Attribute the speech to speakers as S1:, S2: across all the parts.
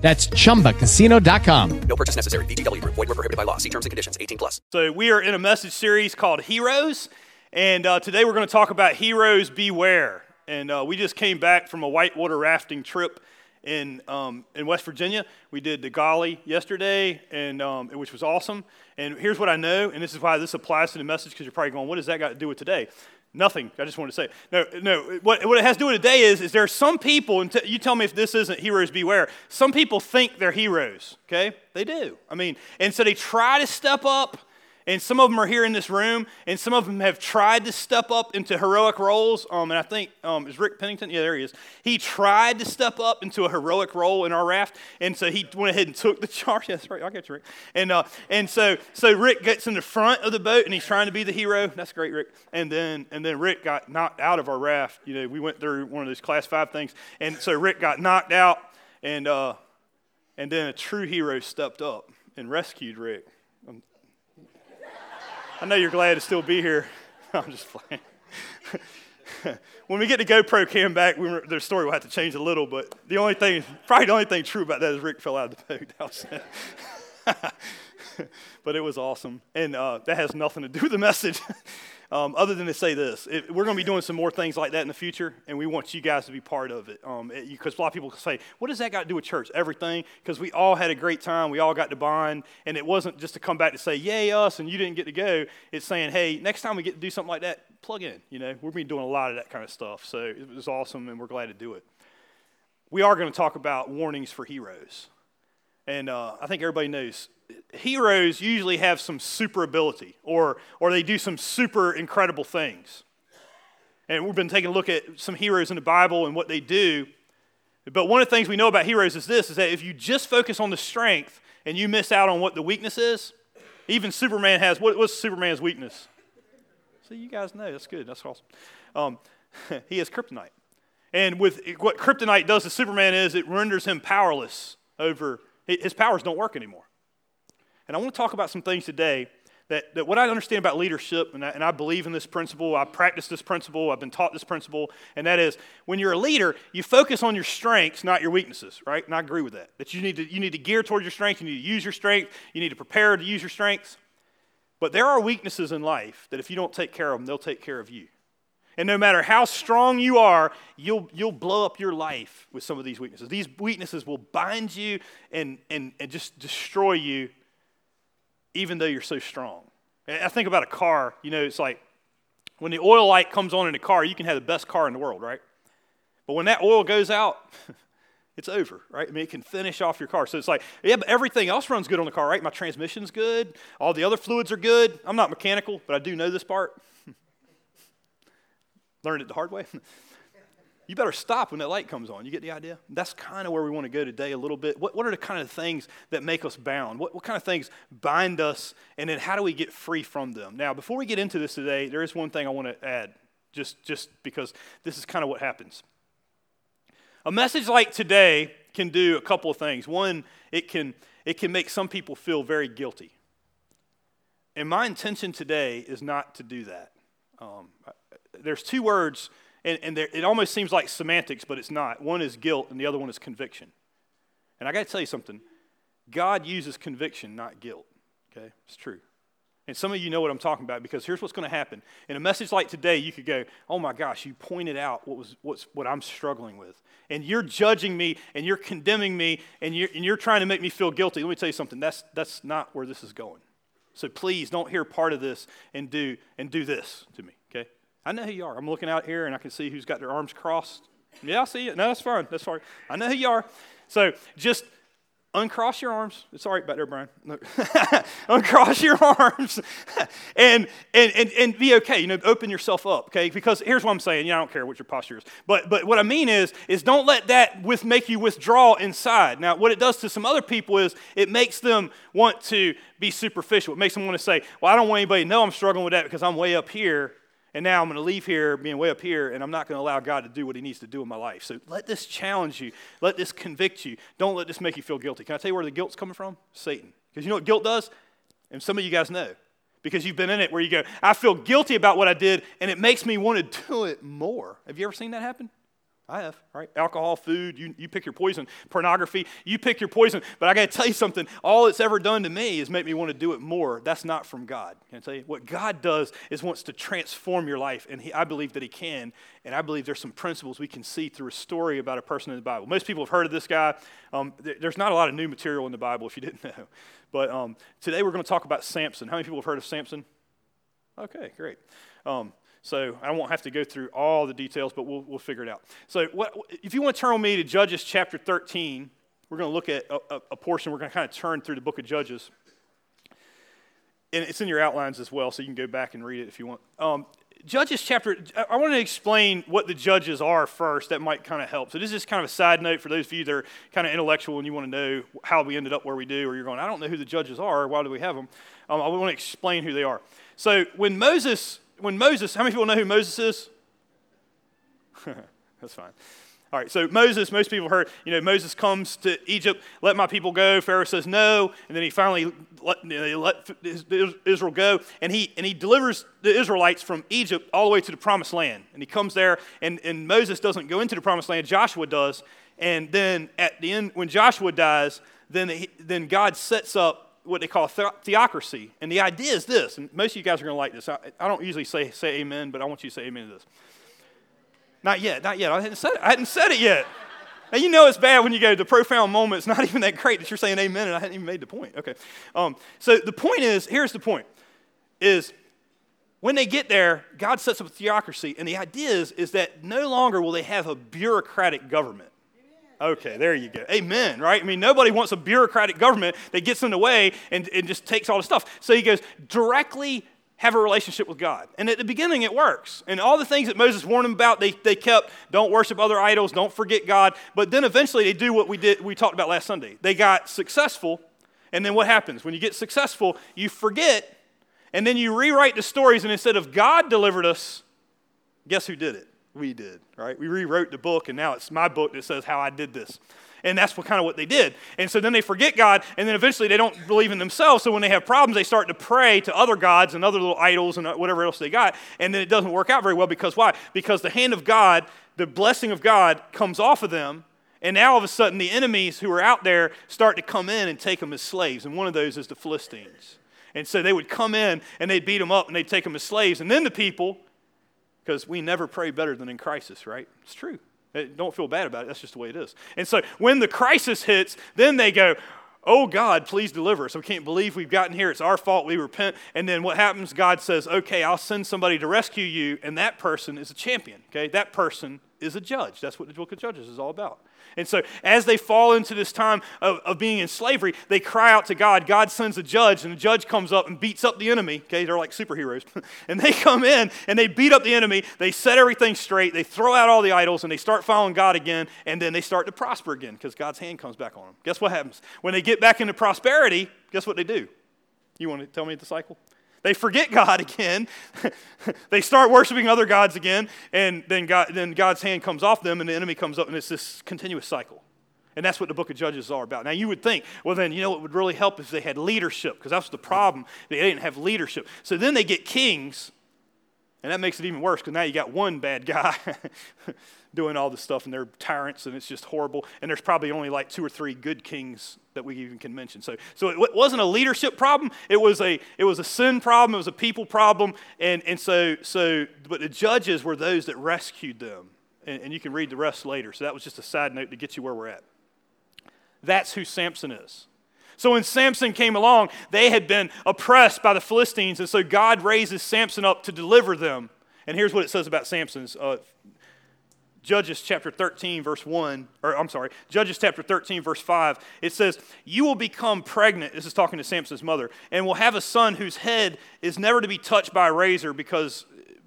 S1: That's chumbacasino.com.
S2: No purchase necessary. VGW Group. Void were prohibited by law. See terms and conditions. 18 plus.
S3: So we are in a message series called Heroes, and uh, today we're going to talk about Heroes Beware. And uh, we just came back from a whitewater rafting trip in um, in West Virginia. We did the Gauley yesterday, and um, which was awesome. And here's what I know, and this is why this applies to the message because you're probably going, "What does that got to do with today?" Nothing. I just wanted to say. No, no. What, what it has to do with today is, is there are some people, and t- you tell me if this isn't heroes beware. Some people think they're heroes, okay? They do. I mean, and so they try to step up and some of them are here in this room, and some of them have tried to step up into heroic roles. Um, and I think, um, is Rick Pennington? Yeah, there he is. He tried to step up into a heroic role in our raft, and so he went ahead and took the charge. That's right, I get you, Rick. And, uh, and so, so Rick gets in the front of the boat, and he's trying to be the hero. That's great, Rick. And then, and then Rick got knocked out of our raft. You know, we went through one of those class five things, and so Rick got knocked out, and, uh, and then a true hero stepped up and rescued Rick. I know you're glad to still be here. I'm just playing. when we get the GoPro cam back, we their story will have to change a little, but the only thing, probably the only thing true about that is Rick fell out of the boat. but it was awesome. And uh, that has nothing to do with the message. Um, other than to say this, we're going to be doing some more things like that in the future, and we want you guys to be part of it. Because um, a lot of people say, "What does that got to do with church?" Everything, because we all had a great time, we all got to bond, and it wasn't just to come back to say, "Yay us," and you didn't get to go. It's saying, "Hey, next time we get to do something like that, plug in." You know, we've been doing a lot of that kind of stuff, so it was awesome, and we're glad to do it. We are going to talk about warnings for heroes, and uh, I think everybody knows heroes usually have some super ability or, or they do some super incredible things. And we've been taking a look at some heroes in the Bible and what they do. But one of the things we know about heroes is this is that if you just focus on the strength and you miss out on what the weakness is, even Superman has what, what's Superman's weakness? See, you guys know that's good. That's awesome. Um, he has kryptonite, and with what kryptonite does to Superman is it renders him powerless over his powers don't work anymore. And I want to talk about some things today that, that what I understand about leadership, and I, and I believe in this principle, I practice this principle, I've been taught this principle, and that is when you're a leader, you focus on your strengths, not your weaknesses, right? And I agree with that. That you need to, you need to gear towards your strengths, you need to use your strength, you need to prepare to use your strengths. But there are weaknesses in life that if you don't take care of them, they'll take care of you. And no matter how strong you are, you'll, you'll blow up your life with some of these weaknesses. These weaknesses will bind you and, and, and just destroy you even though you're so strong. I think about a car, you know, it's like when the oil light comes on in a car, you can have the best car in the world, right? But when that oil goes out, it's over, right? I mean, it can finish off your car. So it's like, yeah, but everything else runs good on the car, right? My transmission's good, all the other fluids are good. I'm not mechanical, but I do know this part. Learned it the hard way. you better stop when that light comes on. You get the idea? That's kind of where we want to go today a little bit. What, what are the kind of things that make us bound? What, what kind of things bind us? And then how do we get free from them? Now, before we get into this today, there is one thing I want to add, just, just because this is kind of what happens. A message like today can do a couple of things. One, it can, it can make some people feel very guilty. And my intention today is not to do that. Um, there's two words and, and there, it almost seems like semantics, but it's not. One is guilt, and the other one is conviction. And I got to tell you something God uses conviction, not guilt. Okay? It's true. And some of you know what I'm talking about because here's what's going to happen. In a message like today, you could go, Oh my gosh, you pointed out what, was, what's, what I'm struggling with. And you're judging me and you're condemning me and you're, and you're trying to make me feel guilty. Let me tell you something that's, that's not where this is going. So please don't hear part of this and do, and do this to me. I know who you are. I'm looking out here and I can see who's got their arms crossed. Yeah, I see it. No, that's fine. That's fine. I know who you are. So just uncross your arms. It's all right back there, Brian. Uncross your arms and, and, and, and be okay. You know, open yourself up, okay? Because here's what I'm saying. Yeah, I don't care what your posture is. But, but what I mean is, is don't let that with, make you withdraw inside. Now, what it does to some other people is it makes them want to be superficial. It makes them want to say, well, I don't want anybody to know I'm struggling with that because I'm way up here and now I'm going to leave here being way up here, and I'm not going to allow God to do what He needs to do in my life. So let this challenge you. Let this convict you. Don't let this make you feel guilty. Can I tell you where the guilt's coming from? Satan. Because you know what guilt does? And some of you guys know. Because you've been in it where you go, I feel guilty about what I did, and it makes me want to do it more. Have you ever seen that happen? I have, right? Alcohol, food, you, you pick your poison. Pornography, you pick your poison. But I got to tell you something. All it's ever done to me is make me want to do it more. That's not from God. Can I tell you? What God does is wants to transform your life. And he, I believe that He can. And I believe there's some principles we can see through a story about a person in the Bible. Most people have heard of this guy. Um, th- there's not a lot of new material in the Bible if you didn't know. But um, today we're going to talk about Samson. How many people have heard of Samson? Okay, great. Um, so I won't have to go through all the details, but we'll, we'll figure it out. So what, if you want to turn with me to Judges chapter 13, we're going to look at a, a, portion. We're going to kind of turn through the book of Judges. And it's in your outlines as well, so you can go back and read it if you want. Um, Judges chapter, I want to explain what the judges are first. That might kind of help. So, this is kind of a side note for those of you that are kind of intellectual and you want to know how we ended up where we do, or you're going, I don't know who the judges are. Why do we have them? Um, I want to explain who they are. So, when Moses when Moses, how many people know who Moses is? That's fine. All right, so Moses, most people heard, you know, Moses comes to Egypt, let my people go. Pharaoh says no, and then he finally let, you know, let Israel go, and he, and he delivers the Israelites from Egypt all the way to the promised land. And he comes there, and, and Moses doesn't go into the promised land, Joshua does. And then at the end, when Joshua dies, then, he, then God sets up what they call theocracy. And the idea is this, and most of you guys are going to like this. I, I, don't usually say, say amen, but I want you to say amen to this. Not yet, not yet. I hadn't said it, I hadn't said it yet. Now, you know it's bad when you go, to the profound moment, it's not even that great that you're saying amen, and I hadn't even made the point. Okay. Um, so the point is, here's the point, is when they get there, God sets up a theocracy, and the idea is, is that no longer will they have a bureaucratic government. Okay, there you go. Amen, right? I mean, nobody wants a bureaucratic government that gets in the way and, and just takes all the stuff. So he goes, directly have a relationship with God. And at the beginning, it works. And all the things that Moses warned them about, they, they kept don't worship other idols, don't forget God. But then eventually, they do what we, did, we talked about last Sunday. They got successful. And then what happens? When you get successful, you forget, and then you rewrite the stories. And instead of God delivered us, guess who did it? We did, right? We rewrote the book, and now it's my book that says how I did this. And that's what kind of what they did. And so then they forget God, and then eventually they don't believe in themselves. So when they have problems, they start to pray to other gods and other little idols and uh, whatever else they got. And then it doesn't work out very well because why? Because the hand of God, the blessing of God comes off of them. And now all of a sudden, the enemies who are out there start to come in and take them as slaves. And one of those is the Philistines. And so they would come in and they'd beat them up and they'd take them as slaves. And then the people, because we never pray better than in crisis, right? It's true. Don't feel bad about it. That's just the way it is. And so when the crisis hits, then they go, Oh God, please deliver us. We can't believe we've gotten here. It's our fault. We repent. And then what happens? God says, Okay, I'll send somebody to rescue you. And that person is a champion. Okay, that person is a judge. That's what the book of Judges is all about. And so, as they fall into this time of, of being in slavery, they cry out to God. God sends a judge, and the judge comes up and beats up the enemy. Okay, they're like superheroes. and they come in and they beat up the enemy. They set everything straight. They throw out all the idols and they start following God again. And then they start to prosper again because God's hand comes back on them. Guess what happens? When they get back into prosperity, guess what they do? You want to tell me the cycle? They forget God again. they start worshiping other gods again, and then, God, then God's hand comes off them, and the enemy comes up, and it's this continuous cycle. And that's what the book of Judges are about. Now, you would think, well, then, you know, what would really help if they had leadership, because that's the problem. They didn't have leadership. So then they get kings, and that makes it even worse, because now you got one bad guy doing all this stuff, and they're tyrants, and it's just horrible. And there's probably only like two or three good kings that we even can mention. So, so it wasn't a leadership problem. It was a, it was a sin problem. It was a people problem. And, and so, so, but the judges were those that rescued them. And, and you can read the rest later. So that was just a side note to get you where we're at. That's who Samson is. So when Samson came along, they had been oppressed by the Philistines. And so God raises Samson up to deliver them. And here's what it says about Samson's uh, Judges chapter 13, verse 1, or I'm sorry, Judges chapter 13, verse 5, it says, You will become pregnant, this is talking to Samson's mother, and will have a son whose head is never to be touched by a razor because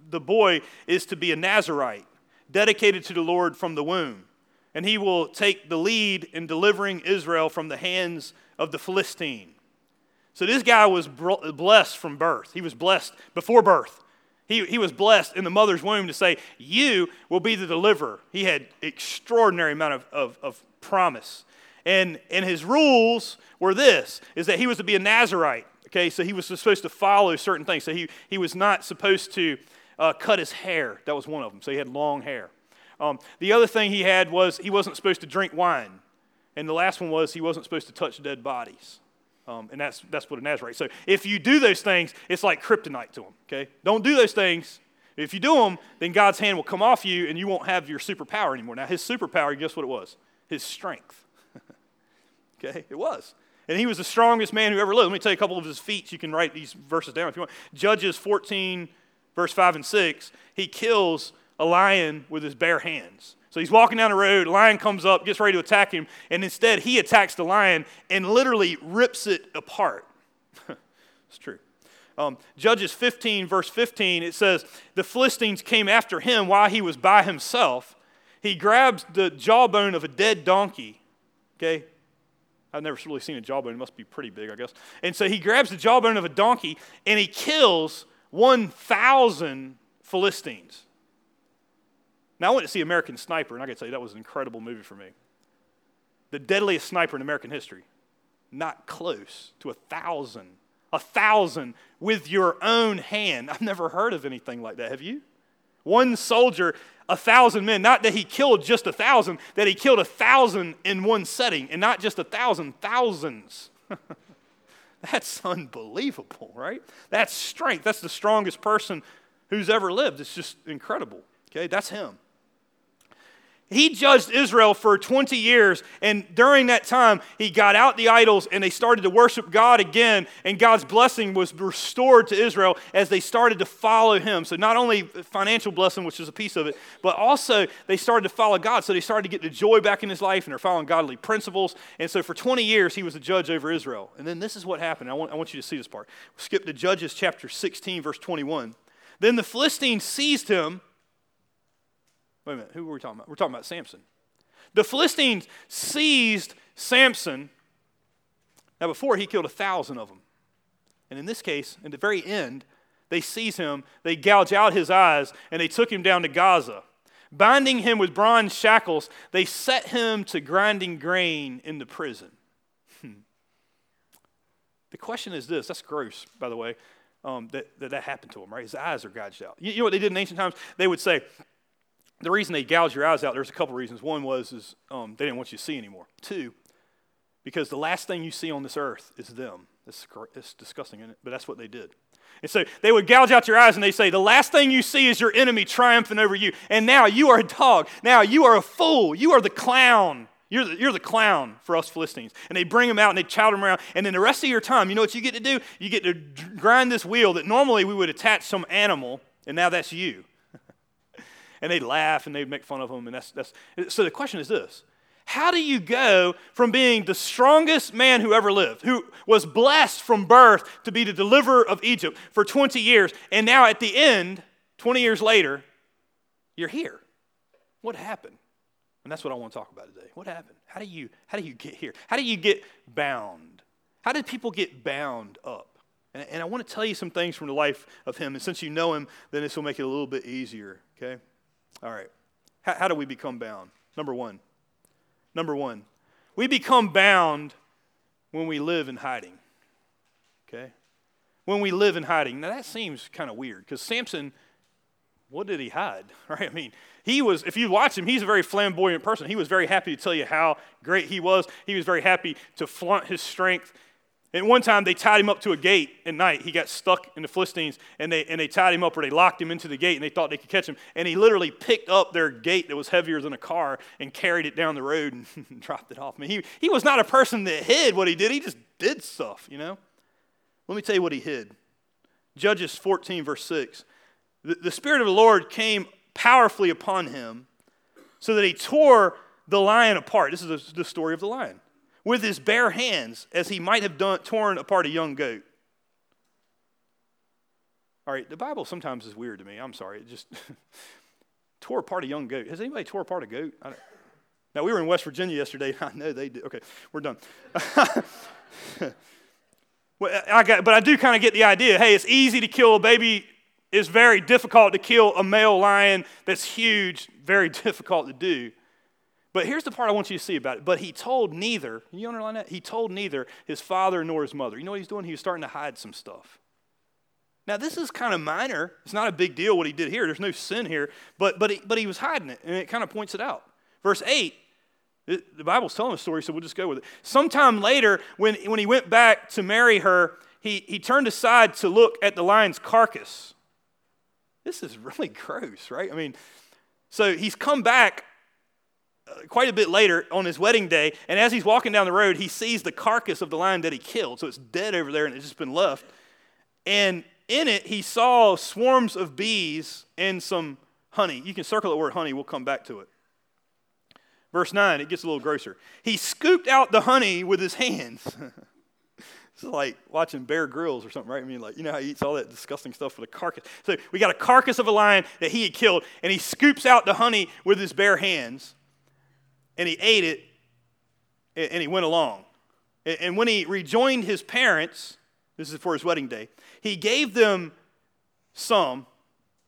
S3: the boy is to be a Nazarite, dedicated to the Lord from the womb. And he will take the lead in delivering Israel from the hands of the Philistine. So this guy was blessed from birth. He was blessed before birth. He, he was blessed in the mother's womb to say, You will be the deliverer. He had extraordinary amount of, of, of promise. And, and his rules were this, is that he was to be a Nazarite. Okay, so he was supposed to follow certain things. So he, he was not supposed to uh, cut his hair. That was one of them. So he had long hair. Um, the other thing he had was he wasn't supposed to drink wine. And the last one was he wasn't supposed to touch dead bodies. Um, and that's, that's what a Nazarite. So if you do those things, it's like kryptonite to them, okay? Don't do those things. If you do them, then God's hand will come off you and you won't have your superpower anymore. Now, his superpower, guess what it was? His strength. okay? It was. And he was the strongest man who ever lived. Let me tell you a couple of his feats. You can write these verses down if you want. Judges 14, verse 5 and 6. He kills a lion with his bare hands. So he's walking down the road, lion comes up, gets ready to attack him, and instead he attacks the lion and literally rips it apart. it's true. Um, Judges 15, verse 15, it says, The Philistines came after him while he was by himself. He grabs the jawbone of a dead donkey. Okay? I've never really seen a jawbone. It must be pretty big, I guess. And so he grabs the jawbone of a donkey and he kills 1,000 Philistines. Now, I went to see American Sniper, and I can tell you, that was an incredible movie for me. The deadliest sniper in American history. Not close to a thousand. A thousand with your own hand. I've never heard of anything like that. Have you? One soldier, a thousand men. Not that he killed just a thousand, that he killed a thousand in one setting, and not just a thousand, thousands. That's unbelievable, right? That's strength. That's the strongest person who's ever lived. It's just incredible. Okay, that's him. He judged Israel for 20 years, and during that time, he got out the idols and they started to worship God again, and God's blessing was restored to Israel as they started to follow him. So, not only financial blessing, which is a piece of it, but also they started to follow God. So, they started to get the joy back in his life, and they're following godly principles. And so, for 20 years, he was a judge over Israel. And then this is what happened. I want, I want you to see this part. skip to Judges chapter 16, verse 21. Then the Philistines seized him Wait a minute, who were we talking about? We're talking about Samson. The Philistines seized Samson. Now, before he killed a thousand of them. And in this case, in the very end, they seize him, they gouge out his eyes, and they took him down to Gaza. Binding him with bronze shackles, they set him to grinding grain in the prison. Hmm. The question is this that's gross, by the way, um, that, that that happened to him, right? His eyes are gouged out. You, you know what they did in ancient times? They would say, the reason they gouged your eyes out, there's a couple reasons. One was is um, they didn't want you to see anymore. Two, because the last thing you see on this earth is them. It's, it's disgusting, it? But that's what they did. And so they would gouge out your eyes and they say, The last thing you see is your enemy triumphing over you. And now you are a dog. Now you are a fool. You are the clown. You're the, you're the clown for us Philistines. And they bring him out and they chow him around. And then the rest of your time, you know what you get to do? You get to grind this wheel that normally we would attach some animal, and now that's you and they'd laugh and they'd make fun of him. And that's, that's, so the question is this How do you go from being the strongest man who ever lived, who was blessed from birth to be the deliverer of Egypt for 20 years, and now at the end, 20 years later, you're here? What happened? And that's what I want to talk about today. What happened? How do you, how do you get here? How do you get bound? How did people get bound up? And, I want to tell you some things from the life of him. And since you know him, then this will make it a little bit easier, okay? All right. How, how do we become bound? Number one. Number one. We become bound when we live in hiding. Okay? When we live in hiding. Now that seems kind of weird because Samson, what did he hide? Right? I mean, he was, if you watch him, he's a very flamboyant person. He was very happy to tell you how great he was. He was very happy to flaunt his strength. And one time they tied him up to a gate at night. He got stuck in the Philistines and they, and they tied him up or they locked him into the gate and they thought they could catch him. And he literally picked up their gate that was heavier than a car and carried it down the road and dropped it off. I mean, he, he was not a person that hid what he did, he just did stuff, you know? Let me tell you what he hid. Judges 14, verse 6. The, the Spirit of the Lord came powerfully upon him so that he tore the lion apart. This is the story of the lion. With his bare hands, as he might have done, torn apart a young goat. All right, the Bible sometimes is weird to me. I'm sorry. It just tore apart a young goat. Has anybody tore apart a goat? Now, we were in West Virginia yesterday. I know they did. Okay, we're done. well, I got, but I do kind of get the idea. Hey, it's easy to kill a baby. It's very difficult to kill a male lion that's huge. Very difficult to do. But here's the part I want you to see about it. But he told neither, you underline that? He told neither his father nor his mother. You know what he's doing? He was starting to hide some stuff. Now, this is kind of minor. It's not a big deal what he did here. There's no sin here. But, but, he, but he was hiding it, and it kind of points it out. Verse 8, it, the Bible's telling a story, so we'll just go with it. Sometime later, when, when he went back to marry her, he, he turned aside to look at the lion's carcass. This is really gross, right? I mean, so he's come back quite a bit later on his wedding day, and as he's walking down the road, he sees the carcass of the lion that he killed. So it's dead over there and it's just been left. And in it, he saw swarms of bees and some honey. You can circle the word honey, we'll come back to it. Verse 9, it gets a little grosser. He scooped out the honey with his hands. it's like watching Bear Grylls or something, right? I mean, like, you know how he eats all that disgusting stuff with a carcass. So we got a carcass of a lion that he had killed, and he scoops out the honey with his bare hands, and he ate it, and he went along. And when he rejoined his parents, this is for his wedding day, he gave them some.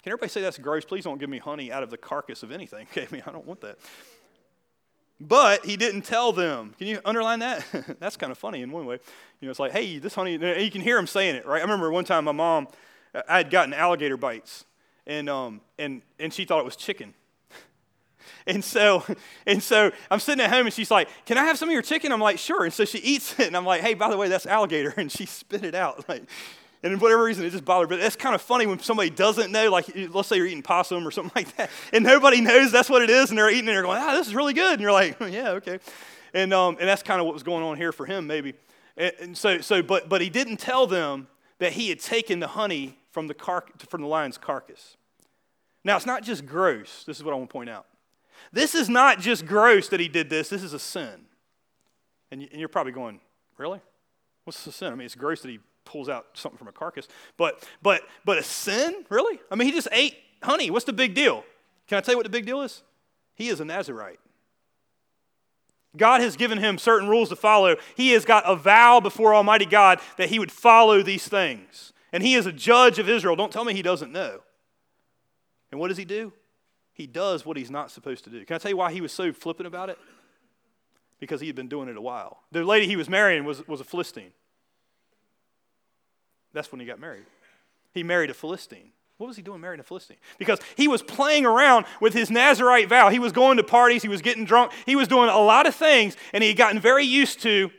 S3: Can everybody say that's gross? Please don't give me honey out of the carcass of anything. Okay, I mean, I don't want that. But he didn't tell them. Can you underline that? that's kind of funny in one way. You know, it's like, hey, this honey, you can hear him saying it, right? I remember one time my mom, I had gotten alligator bites, and, um, and, and she thought it was chicken. And so, and so I'm sitting at home and she's like, Can I have some of your chicken? I'm like, Sure. And so she eats it and I'm like, Hey, by the way, that's alligator. And she spit it out. Like, and for whatever reason, it just bothered. But that's kind of funny when somebody doesn't know, like, let's say you're eating possum or something like that, and nobody knows that's what it is, and they're eating it, and they're going, ah, this is really good. And you're like, yeah, okay. And, um, and that's kind of what was going on here for him, maybe. And, and so, so but, but he didn't tell them that he had taken the honey from the, car- from the lion's carcass. Now, it's not just gross. This is what I want to point out. This is not just gross that he did this, this is a sin. And, you, and you're probably going, really? What's the sin? I mean, it's gross that he pulls out something from a carcass. But but but a sin, really? I mean, he just ate honey. What's the big deal? Can I tell you what the big deal is? He is a Nazarite. God has given him certain rules to follow. He has got a vow before Almighty God that he would follow these things. And he is a judge of Israel. Don't tell me he doesn't know. And what does he do? He does what he's not supposed to do. Can I tell you why he was so flippant about it? Because he had been doing it a while. The lady he was marrying was, was a Philistine. That's when he got married. He married a Philistine. What was he doing marrying a Philistine? Because he was playing around with his Nazarite vow. He was going to parties, he was getting drunk, he was doing a lot of things, and he had gotten very used to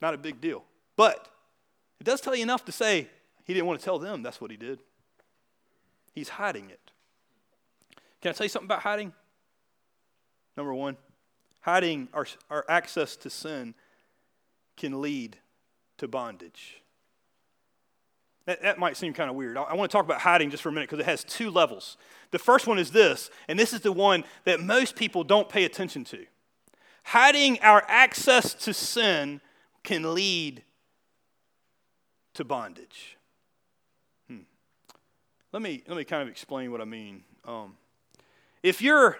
S3: not a big deal. But it does tell you enough to say he didn't want to tell them that's what he did. He's hiding it. Can I tell you something about hiding? Number one, hiding our, our access to sin can lead to bondage. That, that might seem kind of weird. I, I want to talk about hiding just for a minute because it has two levels. The first one is this, and this is the one that most people don't pay attention to. Hiding our access to sin can lead to bondage. Hmm. Let, me, let me kind of explain what I mean. Um, if, you're,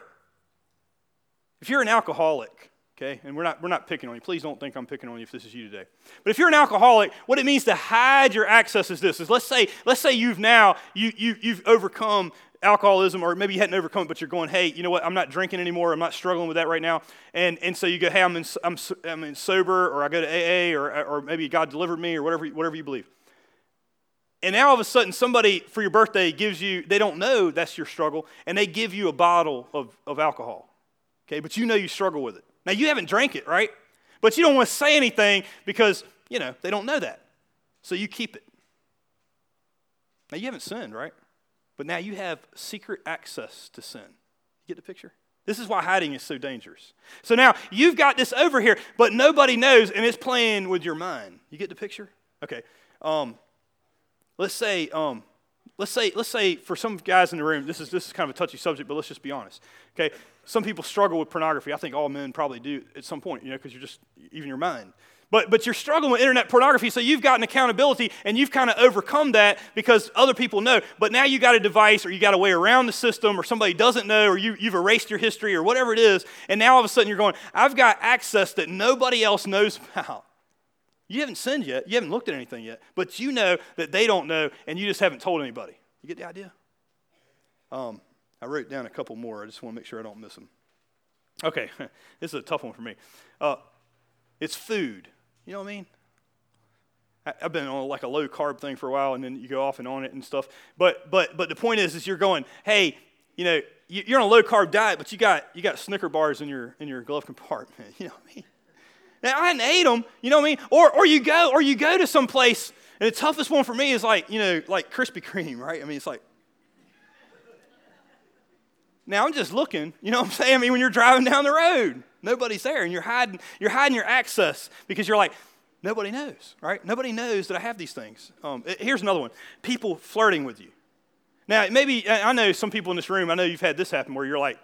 S3: if you're an alcoholic, okay? And we're not, we're not picking on you. Please don't think I'm picking on you if this is you today. But if you're an alcoholic, what it means to hide your access is this. Is let's say, let's say you've now, you, you, you've overcome alcoholism, or maybe you hadn't overcome it, but you're going, hey, you know what, I'm not drinking anymore. I'm not struggling with that right now. And, and so you go, hey, I'm, in, I'm, I'm in sober, or I go to AA, or, or maybe God delivered me, or whatever, whatever you believe. And now all of a sudden, somebody for your birthday gives you, they don't know that's your struggle, and they give you a bottle of, of alcohol. Okay, but you know you struggle with it. Now, you haven't drank it, right? But you don't want to say anything because, you know, they don't know that. So you keep it. Now, you haven't sinned, right? But now you have secret access to sin. You get the picture? This is why hiding is so dangerous. So now you've got this over here, but nobody knows, and it's playing with your mind. You get the picture? Okay. Um, let's say um, let's say, let's say for some guys in the room, this is, this is kind of a touchy subject, but let's just be honest. Okay, some people struggle with pornography. I think all men probably do at some point, you know, because you're just, even your mind. But, but you're struggling with internet pornography, so you've gotten accountability and you've kind of overcome that because other people know. But now you got a device or you got a way around the system or somebody doesn't know or you, you've erased your history or whatever it is. And now all of a sudden you're going, I've got access that nobody else knows about. You haven't sinned yet, you haven't looked at anything yet, but you know that they don't know and you just haven't told anybody. You get the idea? Um, I wrote down a couple more. I just want to make sure I don't miss them. Okay, this is a tough one for me. Uh, it's food. You know what I mean? I, have been on like a low carb thing for a while, and then you go off and on it and stuff. But but but the point is, is you're going, hey, you know, you're on a low carb diet, but you got you got Snicker bars in your in your glove compartment. You know what I mean? I hadn't ate them. You know what I mean? Or or you go or you go to some place, and the toughest one for me is like you know like Krispy Kreme, right? I mean, it's like. Now I'm just looking, you know what I'm saying? I mean, when you're driving down the road, Nobody's there, and you're hiding, you're hiding your access because you're like, nobody knows, right? Nobody knows that I have these things. Um, here's another one people flirting with you. Now, maybe, I know some people in this room, I know you've had this happen where you're like,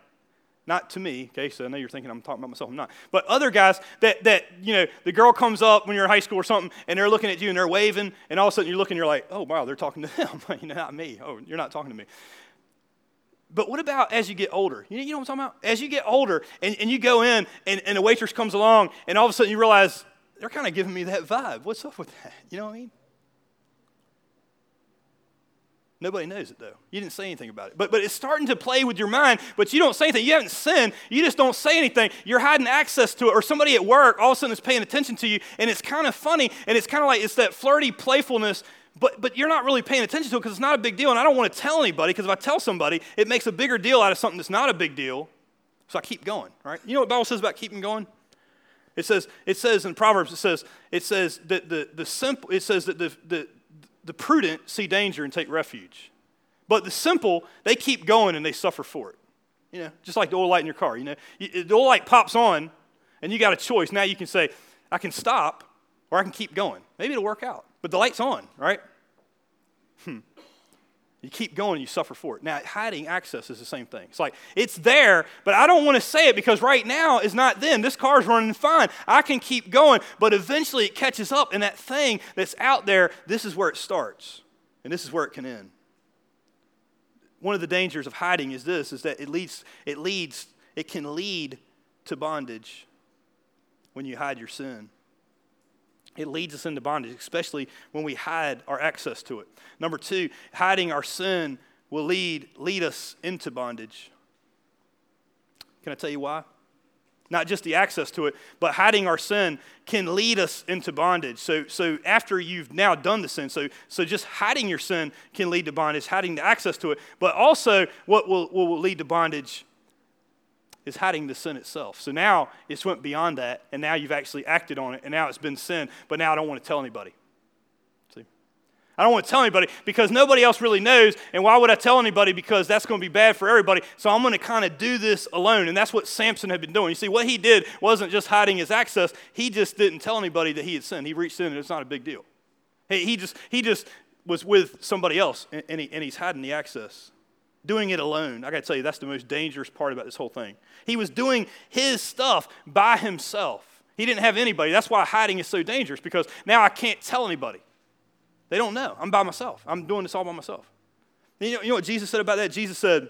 S3: not to me, okay, so I know you're thinking I'm talking about myself, I'm not. But other guys that, that, you know, the girl comes up when you're in high school or something and they're looking at you and they're waving, and all of a sudden you're looking, you're like, oh, wow, they're talking to them, you know, not me. Oh, you're not talking to me. But what about as you get older? You know, you know what I'm talking about? As you get older and, and you go in and, and a waitress comes along and all of a sudden you realize they're kind of giving me that vibe. What's up with that? You know what I mean? Nobody knows it though. You didn't say anything about it. But, but it's starting to play with your mind, but you don't say anything. You haven't sinned. You just don't say anything. You're hiding access to it. Or somebody at work all of a sudden is paying attention to you, and it's kind of funny, and it's kind of like it's that flirty playfulness but, but you're not really paying attention to it because it's not a big deal. And I don't want to tell anybody because if I tell somebody, it makes a bigger deal out of something that's not a big deal. So I keep going, right? You know what Bible says about keeping going? It says, it says in Proverbs, it says, it says that the, the simple, it says that the, the, the prudent see danger and take refuge. But the simple, they keep going and they suffer for it. You know, just like the oil light in your car. You know, the oil light pops on and you got a choice. Now you can say, I can stop or I can keep going. Maybe it'll work out. But the light's on, right? Hmm. You keep going, and you suffer for it. Now, hiding access is the same thing. It's like, it's there, but I don't want to say it because right now is not then. This car's running fine. I can keep going, but eventually it catches up, and that thing that's out there, this is where it starts, and this is where it can end. One of the dangers of hiding is this, is that it leads, it leads, it can lead to bondage when you hide your sin it leads us into bondage, especially when we hide our access to it. Number two, hiding our sin will lead, lead us into bondage. Can I tell you why? Not just the access to it, but hiding our sin can lead us into bondage. So, so after you've now done the sin, so, so just hiding your sin can lead to bondage, hiding the access to it, but also what will, will lead to bondage is hiding the sin itself. So now it's went beyond that, and now you've actually acted on it, and now it's been sin, but now I don't want to tell anybody. See? I don't want to tell anybody because nobody else really knows, and why would I tell anybody? Because that's going to be bad for everybody. So I'm going to kind of do this alone, and that's what Samson had been doing. You see, what he did wasn't just hiding his access, he just didn't tell anybody that he had sinned. He reached in, and it's not a big deal. He, just, he just was with somebody else, and, he, and he's hiding the access doing it alone. I got to tell you, that's the most dangerous part about this whole thing. He was doing his stuff by himself. He didn't have anybody. That's why hiding is so dangerous because now I can't tell anybody. They don't know. I'm by myself. I'm doing this all by myself. You know, you know what Jesus said about that? Jesus said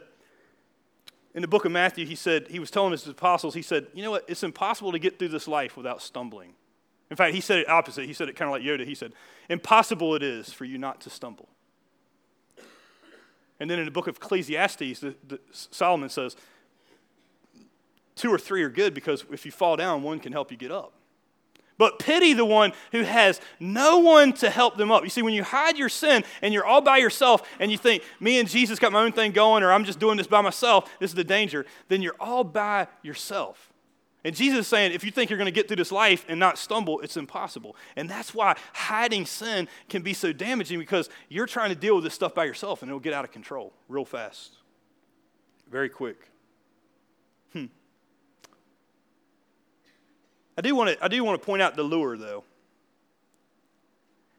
S3: in the book of Matthew, he said, he was telling his apostles, he said, you know what? It's impossible to get through this life without stumbling. In fact, he said it opposite. He said it kind of like Yoda. He said, impossible it is for you not to stumble. And then in the book of Ecclesiastes, the, the, Solomon says, two or three are good because if you fall down, one can help you get up. But pity the one who has no one to help them up. You see, when you hide your sin and you're all by yourself and you think, me and Jesus got my own thing going, or I'm just doing this by myself, this is the danger, then you're all by yourself. And Jesus is saying, if you think you're going to get through this life and not stumble, it's impossible. And that's why hiding sin can be so damaging because you're trying to deal with this stuff by yourself and it'll get out of control real fast, very quick. Hmm. I do want to, I do want to point out the lure, though.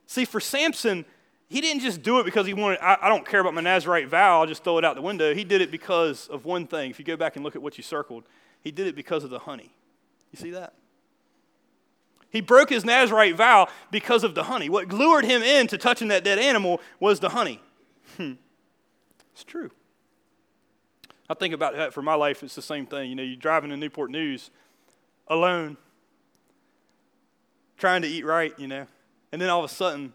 S3: See, for Samson, he didn't just do it because he wanted, I, I don't care about my Nazarite vow, I'll just throw it out the window. He did it because of one thing. If you go back and look at what you circled, he did it because of the honey. You see that? He broke his Nazarite vow because of the honey. What lured him into touching that dead animal was the honey. Hmm. It's true. I think about that for my life, it's the same thing. You know, you're driving to Newport News alone, trying to eat right, you know, and then all of a sudden,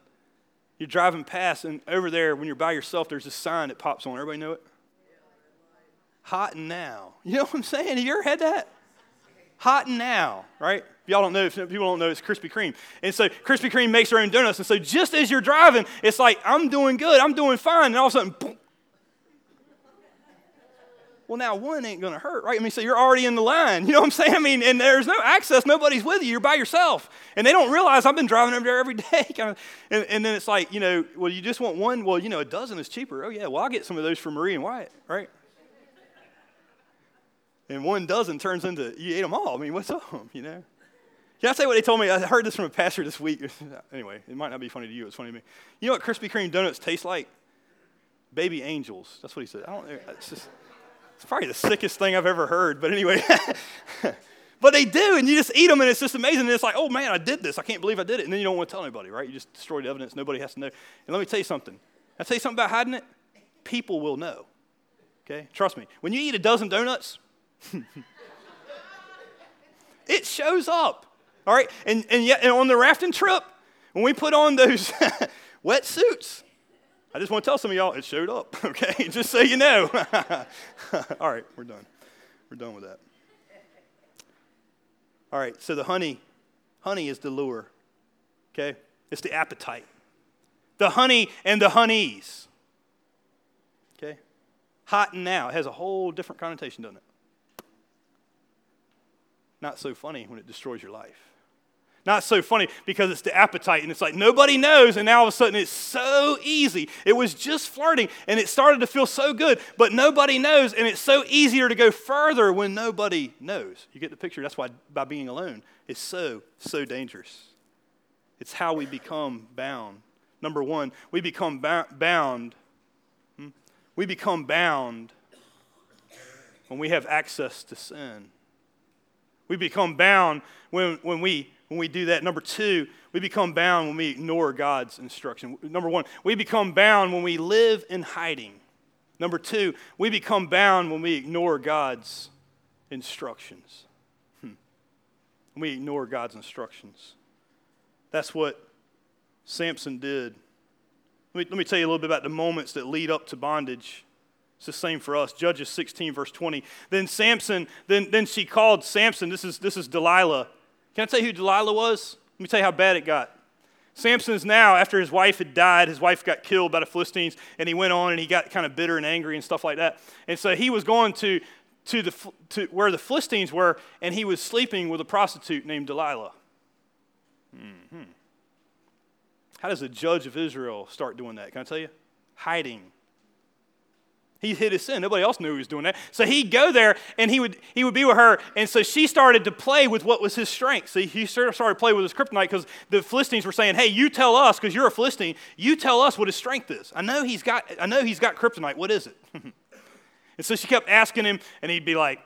S3: you're driving past, and over there, when you're by yourself, there's a sign that pops on. Everybody know it? Hot and now. You know what I'm saying? Have you ever had that? Hot and now, right? Y'all don't know, if people don't know, it's Krispy Kreme. And so Krispy Kreme makes their own donuts. And so just as you're driving, it's like, I'm doing good, I'm doing fine. And all of a sudden, boom, well, now one ain't going to hurt, right? I mean, so you're already in the line. You know what I'm saying? I mean, and there's no access. Nobody's with you. You're by yourself. And they don't realize I've been driving over there every day. kind of, and, and then it's like, you know, well, you just want one. Well, you know, a dozen is cheaper. Oh, yeah. Well, I'll get some of those for Marie and Wyatt, right? And one dozen turns into, you ate them all. I mean, what's up, you know? Can I say what they told me? I heard this from a pastor this week. anyway, it might not be funny to you. It's funny to me. You know what Krispy Kreme donuts taste like? Baby angels. That's what he said. I don't. Uh, it's just. It's probably the sickest thing I've ever heard, but anyway. but they do, and you just eat them, and it's just amazing. And it's like, oh man, I did this. I can't believe I did it. And then you don't want to tell anybody, right? You just destroy the evidence. Nobody has to know. And let me tell you something. I tell you something about hiding it. People will know. Okay, trust me. When you eat a dozen donuts, it shows up. All right, and and yet and on the rafting trip, when we put on those wetsuits, I just want to tell some of y'all it showed up, okay? just so you know. All right, we're done. We're done with that. All right, so the honey, honey is the lure, okay? It's the appetite. The honey and the honeys, okay? Hot and now. It has a whole different connotation, doesn't it? Not so funny when it destroys your life. Not so funny because it's the appetite and it's like nobody knows, and now all of a sudden it's so easy. It was just flirting and it started to feel so good, but nobody knows, and it's so easier to go further when nobody knows. You get the picture? That's why by being alone, it's so, so dangerous. It's how we become bound. Number one, we become bound. Hmm? We become bound when we have access to sin. We become bound when, when we when we do that. Number two, we become bound when we ignore God's instruction. Number one, we become bound when we live in hiding. Number two, we become bound when we ignore God's instructions. Hmm. We ignore God's instructions. That's what Samson did. Let me, let me tell you a little bit about the moments that lead up to bondage. It's the same for us. Judges 16, verse 20. Then Samson, then, then she called Samson, this is, this is Delilah, can I tell you who Delilah was? Let me tell you how bad it got. Samson is now, after his wife had died, his wife got killed by the Philistines, and he went on and he got kind of bitter and angry and stuff like that. And so he was going to, to, the, to where the Philistines were, and he was sleeping with a prostitute named Delilah. Mm-hmm. How does a judge of Israel start doing that? Can I tell you? Hiding he hid his sin. Nobody else knew he was doing that. So he'd go there and he would, he would be with her. And so she started to play with what was his strength. See, he started to play with his kryptonite because the Philistines were saying, Hey, you tell us, because you're a Philistine, you tell us what his strength is. I know he's got, I know he's got kryptonite. What is it? and so she kept asking him, and he'd be like,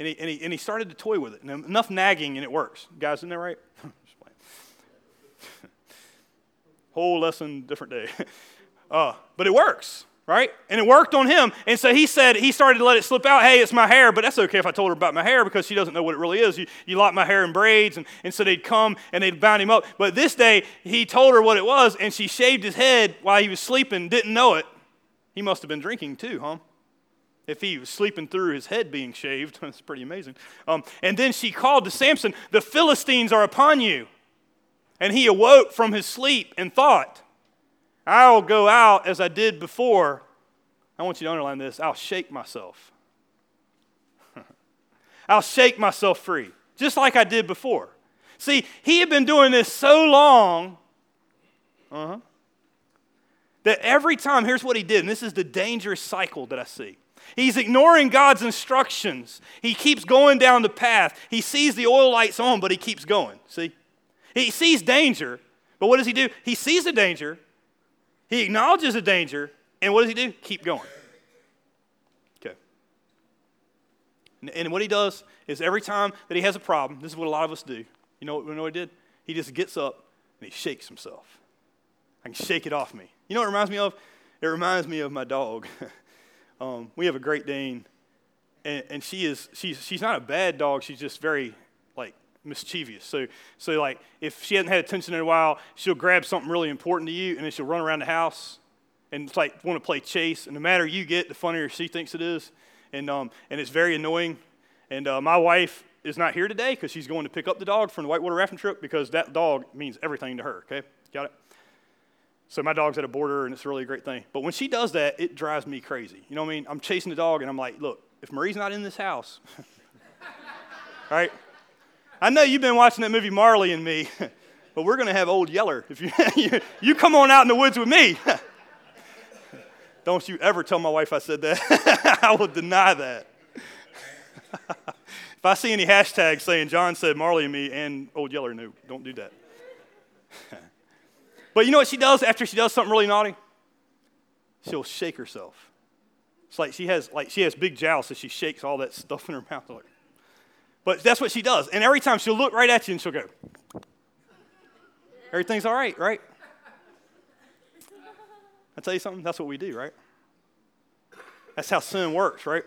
S3: and he, and he, and he started to toy with it. And enough nagging, and it works. Guys, isn't that right? Whole lesson, different day. Uh, but it works right? And it worked on him. And so he said, he started to let it slip out, hey, it's my hair, but that's okay if I told her about my hair because she doesn't know what it really is. You, you lock my hair in braids. And, and so they'd come and they'd bound him up. But this day, he told her what it was, and she shaved his head while he was sleeping, didn't know it. He must have been drinking too, huh? If he was sleeping through his head being shaved, that's pretty amazing. Um, and then she called to Samson, The Philistines are upon you. And he awoke from his sleep and thought, I'll go out as I did before. I want you to underline this I'll shake myself. I'll shake myself free, just like I did before. See, he had been doing this so long uh-huh, that every time, here's what he did, and this is the dangerous cycle that I see. He's ignoring God's instructions. He keeps going down the path. He sees the oil lights on, but he keeps going. See? He sees danger, but what does he do? He sees the danger, He acknowledges the danger, and what does he do? Keep going. Okay. And, what he does is every time that he has a problem, this is what a lot of us do. You know, you know what he did? He just gets up and he shakes himself. I can shake it off me. You know what it reminds me of? It reminds me of my dog. um, we have a Great Dane, and, and she is she's she's not a bad dog. She's just very mischievous. So so like if she hasn't had attention in a while, she'll grab something really important to you, and then she'll run around the house, and it's like want to play chase. And the madder you get, the funnier she thinks it is, and um and it's very annoying. And uh, my wife is not here today because she's going to pick up the dog from the whitewater rafting trip because that dog means everything to her. Okay, got it. So my dog's at a border, and it's really a great thing. But when she does that, it drives me crazy. You know what I mean? I'm chasing the dog, and I'm like, look, if Marie's not in this house, right? I know you've been watching that movie Marley and Me, but we're going to have Old Yeller. If you, you come on out in the woods with me. Don't you ever tell my wife I said that. I will deny that. if I see any hashtags saying John said Marley and me and Old Yeller, no, don't do that. But you know what she does after she does something really naughty? She'll shake herself. It's like she has like she has big jowls, so she shakes all that stuff in her mouth. But that's what she does. And every time she'll look right at you and she'll go, Everything's all right, right? I tell you something, that's what we do, right? That's how sin works, right?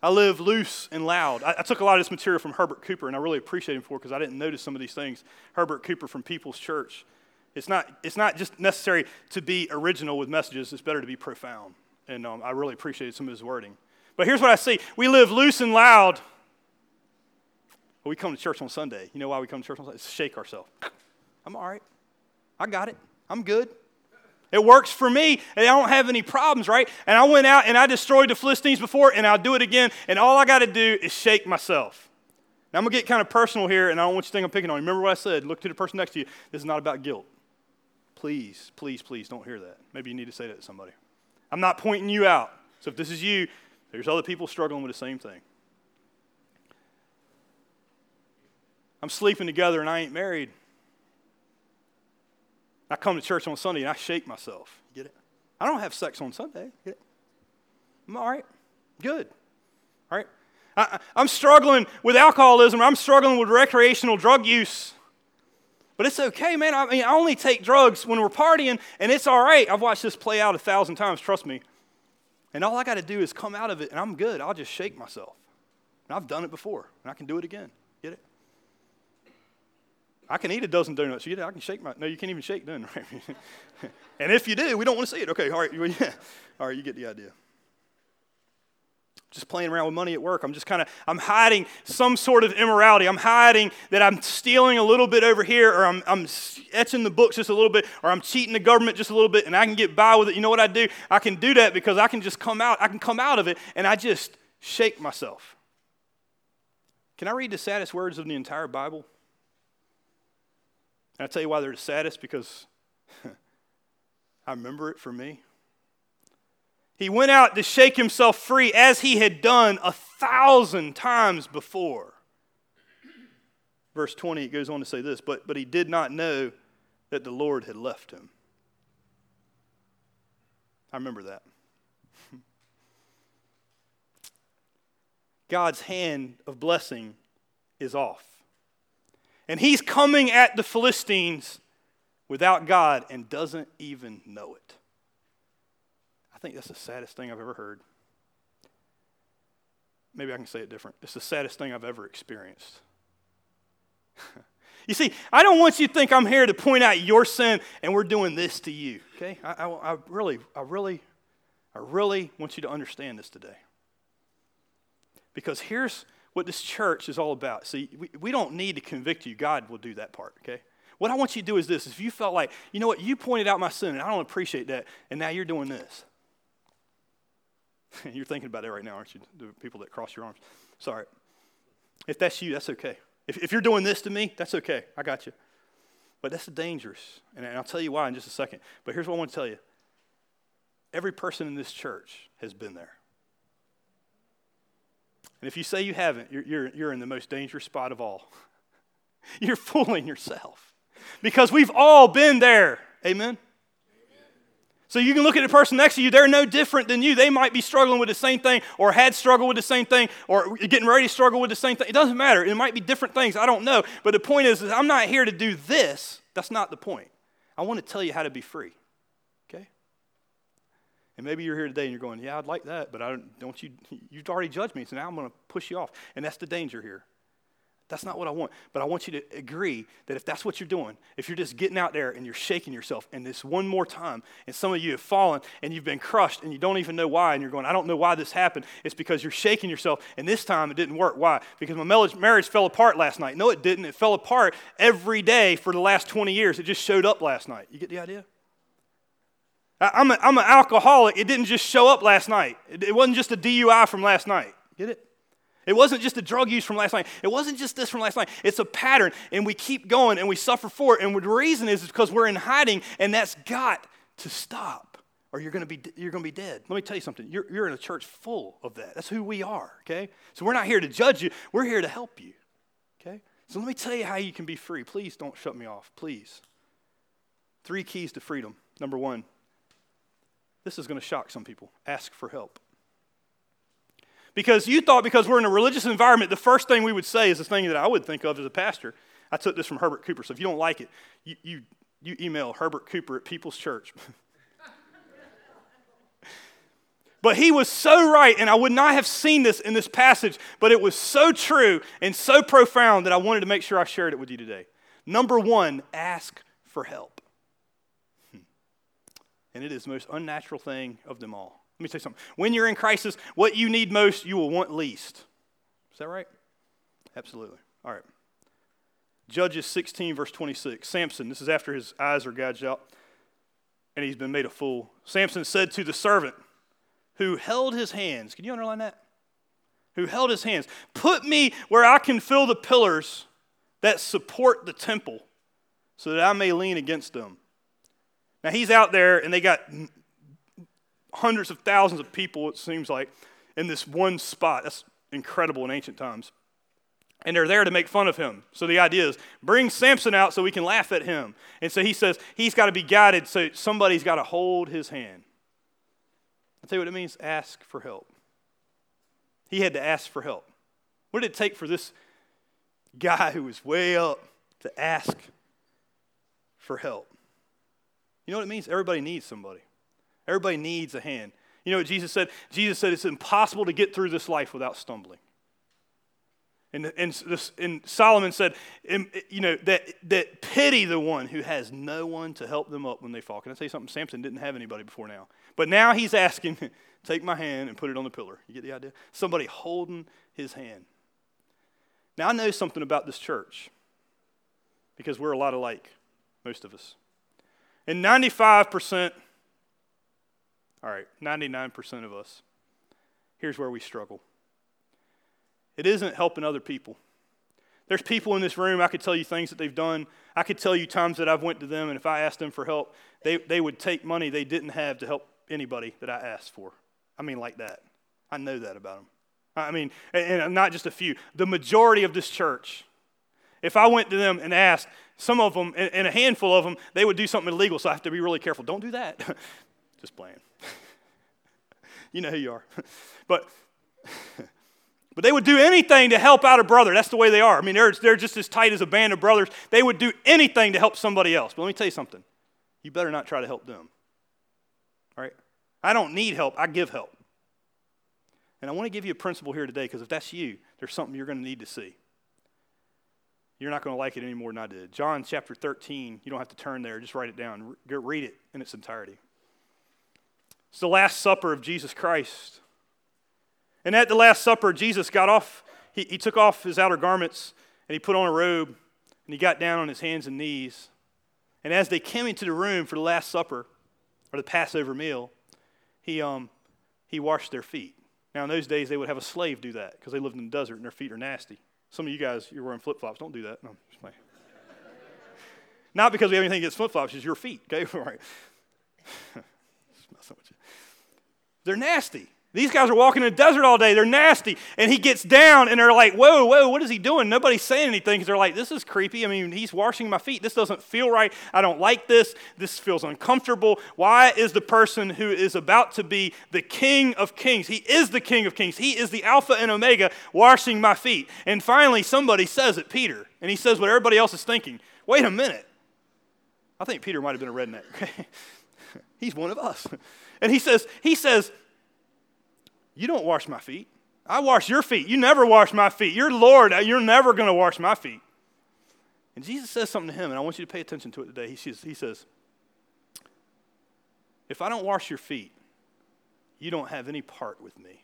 S3: I live loose and loud. I, I, took a lot of this material from Herbert Cooper, and I really appreciate him for it because I didn't notice some of these things. Herbert Cooper from People's Church. It's not, it's not just necessary to be original with messages, it's better to be profound. And um, I really appreciated some of his wording. But here's what I see we live loose and loud. we come to church on Sunday. You know why we come to church on Sunday? It's to shake ourselves. I'm all right. I got it. I'm good. It works for me, and I don't have any problems, right? And I went out and I destroyed the Philistines before, and I'll do it again, and all I got to do is shake myself. Now, I'm going to get kind of personal here, and I don't want you to think I'm picking on you. Remember what I said? Look to the person next to you. This is not about guilt. Please, please, please don't hear that. Maybe you need to say that to somebody. I'm not pointing you out. So if this is you, there's other people struggling with the same thing. I'm sleeping together and I ain't married. I come to church on Sunday and I shake myself. Get it? I don't have sex on Sunday. Get it? I'm all right. Good. All right? I, I'm struggling with alcoholism. I'm struggling with recreational drug use. But it's okay, man. I mean, I only take drugs when we're partying, and it's all right. I've watched this play out a thousand times, trust me. And all I got to do is come out of it, and I'm good. I'll just shake myself. And I've done it before, and I can do it again. Get it? I can eat a dozen donuts. You, get I can shake my. No, you can't even shake then, right? and if you do, we don't want to see it. Okay, all right, yeah. all right, you get the idea. Just playing around with money at work. I'm just kind of, I'm hiding some sort of immorality. I'm hiding that I'm stealing a little bit over here, or I'm, I'm etching the books just a little bit, or I'm cheating the government just a little bit, and I can get by with it. You know what I do? I can do that because I can just come out. I can come out of it, and I just shake myself. Can I read the saddest words of the entire Bible? And I tell you why they're the saddest because I remember it for me. He went out to shake himself free as he had done a thousand times before. Verse 20, it goes on to say this, but, but he did not know that the Lord had left him. I remember that. God's hand of blessing is off. And he's coming at the Philistines without God and doesn't even know it. I think that's the saddest thing I've ever heard. Maybe I can say it different. It's the saddest thing I've ever experienced. you see, I don't want you to think I'm here to point out your sin and we're doing this to you. Okay? I, I, I really, I really, I really want you to understand this today. Because here's what this church is all about. See, we, we don't need to convict you. God will do that part, okay? What I want you to do is this. If you felt like, you know what, you pointed out my sin and I don't appreciate that, and now you're doing this. you're thinking about it right now, aren't you? The people that cross your arms. Sorry. If that's you, that's okay. If, if you're doing this to me, that's okay. I got you. But that's dangerous. And I'll tell you why in just a second. But here's what I want to tell you every person in this church has been there. And if you say you haven't, you're, you're, you're in the most dangerous spot of all. you're fooling yourself because we've all been there. Amen? So you can look at the person next to you, they're no different than you. They might be struggling with the same thing, or had struggled with the same thing, or getting ready to struggle with the same thing. It doesn't matter. It might be different things. I don't know. But the point is, is I'm not here to do this. That's not the point. I want to tell you how to be free. Okay? And maybe you're here today and you're going, Yeah, I'd like that, but I don't, don't you, you've already judged me, so now I'm going to push you off. And that's the danger here. That's not what I want. But I want you to agree that if that's what you're doing, if you're just getting out there and you're shaking yourself, and this one more time, and some of you have fallen and you've been crushed and you don't even know why, and you're going, I don't know why this happened. It's because you're shaking yourself, and this time it didn't work. Why? Because my marriage fell apart last night. No, it didn't. It fell apart every day for the last 20 years. It just showed up last night. You get the idea? I'm, a, I'm an alcoholic. It didn't just show up last night, it, it wasn't just a DUI from last night. Get it? It wasn't just the drug use from last night. It wasn't just this from last night. It's a pattern, and we keep going and we suffer for it. And the reason is, is because we're in hiding, and that's got to stop, or you're going to be you're going to be dead. Let me tell you something. You're, you're in a church full of that. That's who we are. Okay, so we're not here to judge you. We're here to help you. Okay, so let me tell you how you can be free. Please don't shut me off. Please. Three keys to freedom. Number one. This is going to shock some people. Ask for help. Because you thought because we're in a religious environment, the first thing we would say is the thing that I would think of as a pastor. I took this from Herbert Cooper, so if you don't like it, you, you, you email Herbert Cooper at People's Church. but he was so right, and I would not have seen this in this passage, but it was so true and so profound that I wanted to make sure I shared it with you today. Number one, ask for help. Hmm. And it is the most unnatural thing of them all. Let me say something. When you're in crisis, what you need most, you will want least. Is that right? Absolutely. All right. Judges 16, verse 26. Samson, this is after his eyes are gouged out and he's been made a fool. Samson said to the servant who held his hands, can you underline that? Who held his hands, put me where I can feel the pillars that support the temple so that I may lean against them. Now he's out there and they got hundreds of thousands of people, it seems like, in this one spot. That's incredible in ancient times. And they're there to make fun of him. So the idea is bring Samson out so we can laugh at him. And so he says he's got to be guided, so somebody's got to hold his hand. I'll tell you what it means ask for help. He had to ask for help. What did it take for this guy who was way up to ask for help? You know what it means? Everybody needs somebody. Everybody needs a hand. You know what Jesus said? Jesus said it's impossible to get through this life without stumbling. And, and, this, and Solomon said, you know, that, that pity the one who has no one to help them up when they fall. Can I tell you something? Samson didn't have anybody before now. But now he's asking, take my hand and put it on the pillar. You get the idea? Somebody holding his hand. Now, I know something about this church because we're a lot alike, most of us. And 95%, all right, 99% of us. Here's where we struggle it isn't helping other people. There's people in this room, I could tell you things that they've done. I could tell you times that I've went to them, and if I asked them for help, they, they would take money they didn't have to help anybody that I asked for. I mean, like that. I know that about them. I mean, and uh, not just a few. The majority of this church, if I went to them and asked, some of them, and a handful of them, they would do something illegal, so I have to be really careful. Don't do that. just playing. You know who you are. but but they would do anything to help out a brother. That's the way they are. I mean, they're, they're just as tight as a band of brothers. They would do anything to help somebody else. But let me tell you something. You better not try to help them. All right? I don't need help, I give help. And I want to give you a principle here today because if that's you, there's something you're going to need to see. You're not going to like it any more than I did. John chapter 13, you don't have to turn there, just write it down. Read it in its entirety. It's the Last Supper of Jesus Christ. And at the Last Supper, Jesus got off, he, he took off his outer garments and he put on a robe and he got down on his hands and knees. And as they came into the room for the Last Supper, or the Passover meal, he, um, he washed their feet. Now, in those days, they would have a slave do that because they lived in the desert and their feet are nasty. Some of you guys, you're wearing flip flops. Don't do that. No. Not because we have anything against flip flops, it's your feet, okay? All right. They're nasty. These guys are walking in the desert all day. They're nasty. And he gets down and they're like, whoa, whoa, what is he doing? Nobody's saying anything because they're like, this is creepy. I mean, he's washing my feet. This doesn't feel right. I don't like this. This feels uncomfortable. Why is the person who is about to be the king of kings? He is the king of kings. He is the Alpha and Omega washing my feet. And finally, somebody says it, Peter. And he says what everybody else is thinking. Wait a minute. I think Peter might have been a redneck. he's one of us. And he says, he says, you don't wash my feet. I wash your feet. You never wash my feet. You're Lord. Uh, you're never going to wash my feet. And Jesus says something to him, and I want you to pay attention to it today. He says, he says If I don't wash your feet, you don't have any part with me.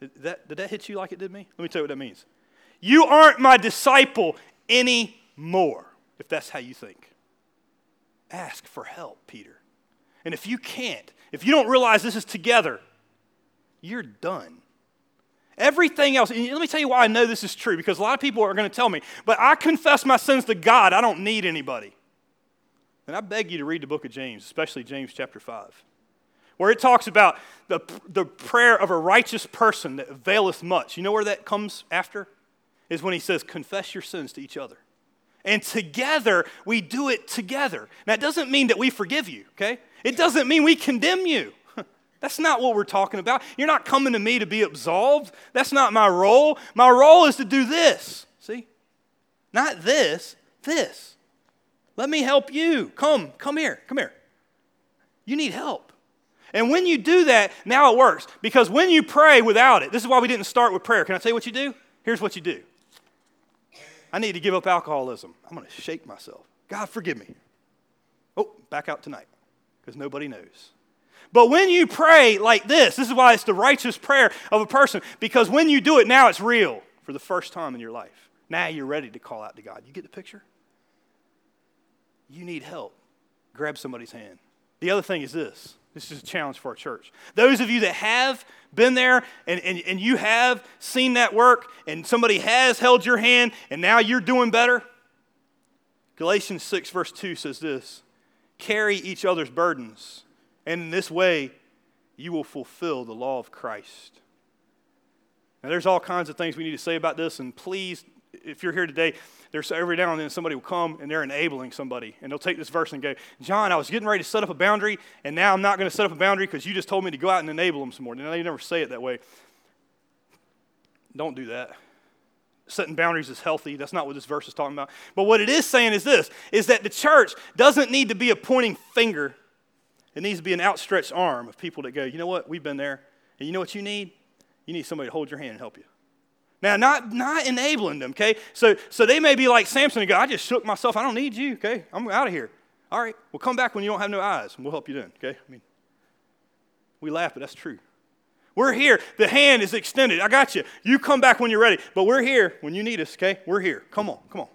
S3: Did that, did that hit you like it did me? Let me tell you what that means. You aren't my disciple anymore, if that's how you think. Ask for help, Peter. And if you can't, if you don't realize this is together, you're done. Everything else, and let me tell you why I know this is true, because a lot of people are going to tell me, but I confess my sins to God. I don't need anybody. And I beg you to read the book of James, especially James chapter 5, where it talks about the, the prayer of a righteous person that availeth much. You know where that comes after? Is when he says, confess your sins to each other. And together, we do it together. Now, it doesn't mean that we forgive you, okay? It doesn't mean we condemn you. That's not what we're talking about. You're not coming to me to be absolved. That's not my role. My role is to do this. See? Not this, this. Let me help you. Come, come here, come here. You need help. And when you do that, now it works. Because when you pray without it, this is why we didn't start with prayer. Can I tell you what you do? Here's what you do I need to give up alcoholism. I'm going to shake myself. God, forgive me. Oh, back out tonight because nobody knows. But when you pray like this, this is why it's the righteous prayer of a person because when you do it now, it's real for the first time in your life. Now you're ready to call out to God. You get the picture? You need help. Grab somebody's hand. The other thing is this this is a challenge for our church. Those of you that have been there and, and, and you have seen that work and somebody has held your hand and now you're doing better, Galatians 6, verse 2 says this Carry each other's burdens, and in this way you will fulfill the law of Christ. Now, there's all kinds of things we need to say about this, and please, if you're here today, there's every now and then somebody will come and they're enabling somebody, and they'll take this verse and go, John, I was getting ready to set up a boundary, and now I'm not going to set up a boundary because you just told me to go out and enable them some more. Now, they never say it that way. Don't do that. Setting boundaries is healthy. That's not what this verse is talking about. But what it is saying is this is that the church doesn't need to be a pointing finger. It needs to be an outstretched arm of people that go, you know what, we've been there. And you know what you need? You need somebody to hold your hand and help you. Now, not, not enabling them, okay? So, so they may be like Samson and go, I just shook myself. I don't need you, okay? I'm out of here. All right, well, come back when you don't have no eyes, and we'll help you then, okay? I mean, we laugh, but that's true. We're here. The hand is extended. I got you. You come back when you're ready. But we're here when you need us, okay? We're here. Come on, come on.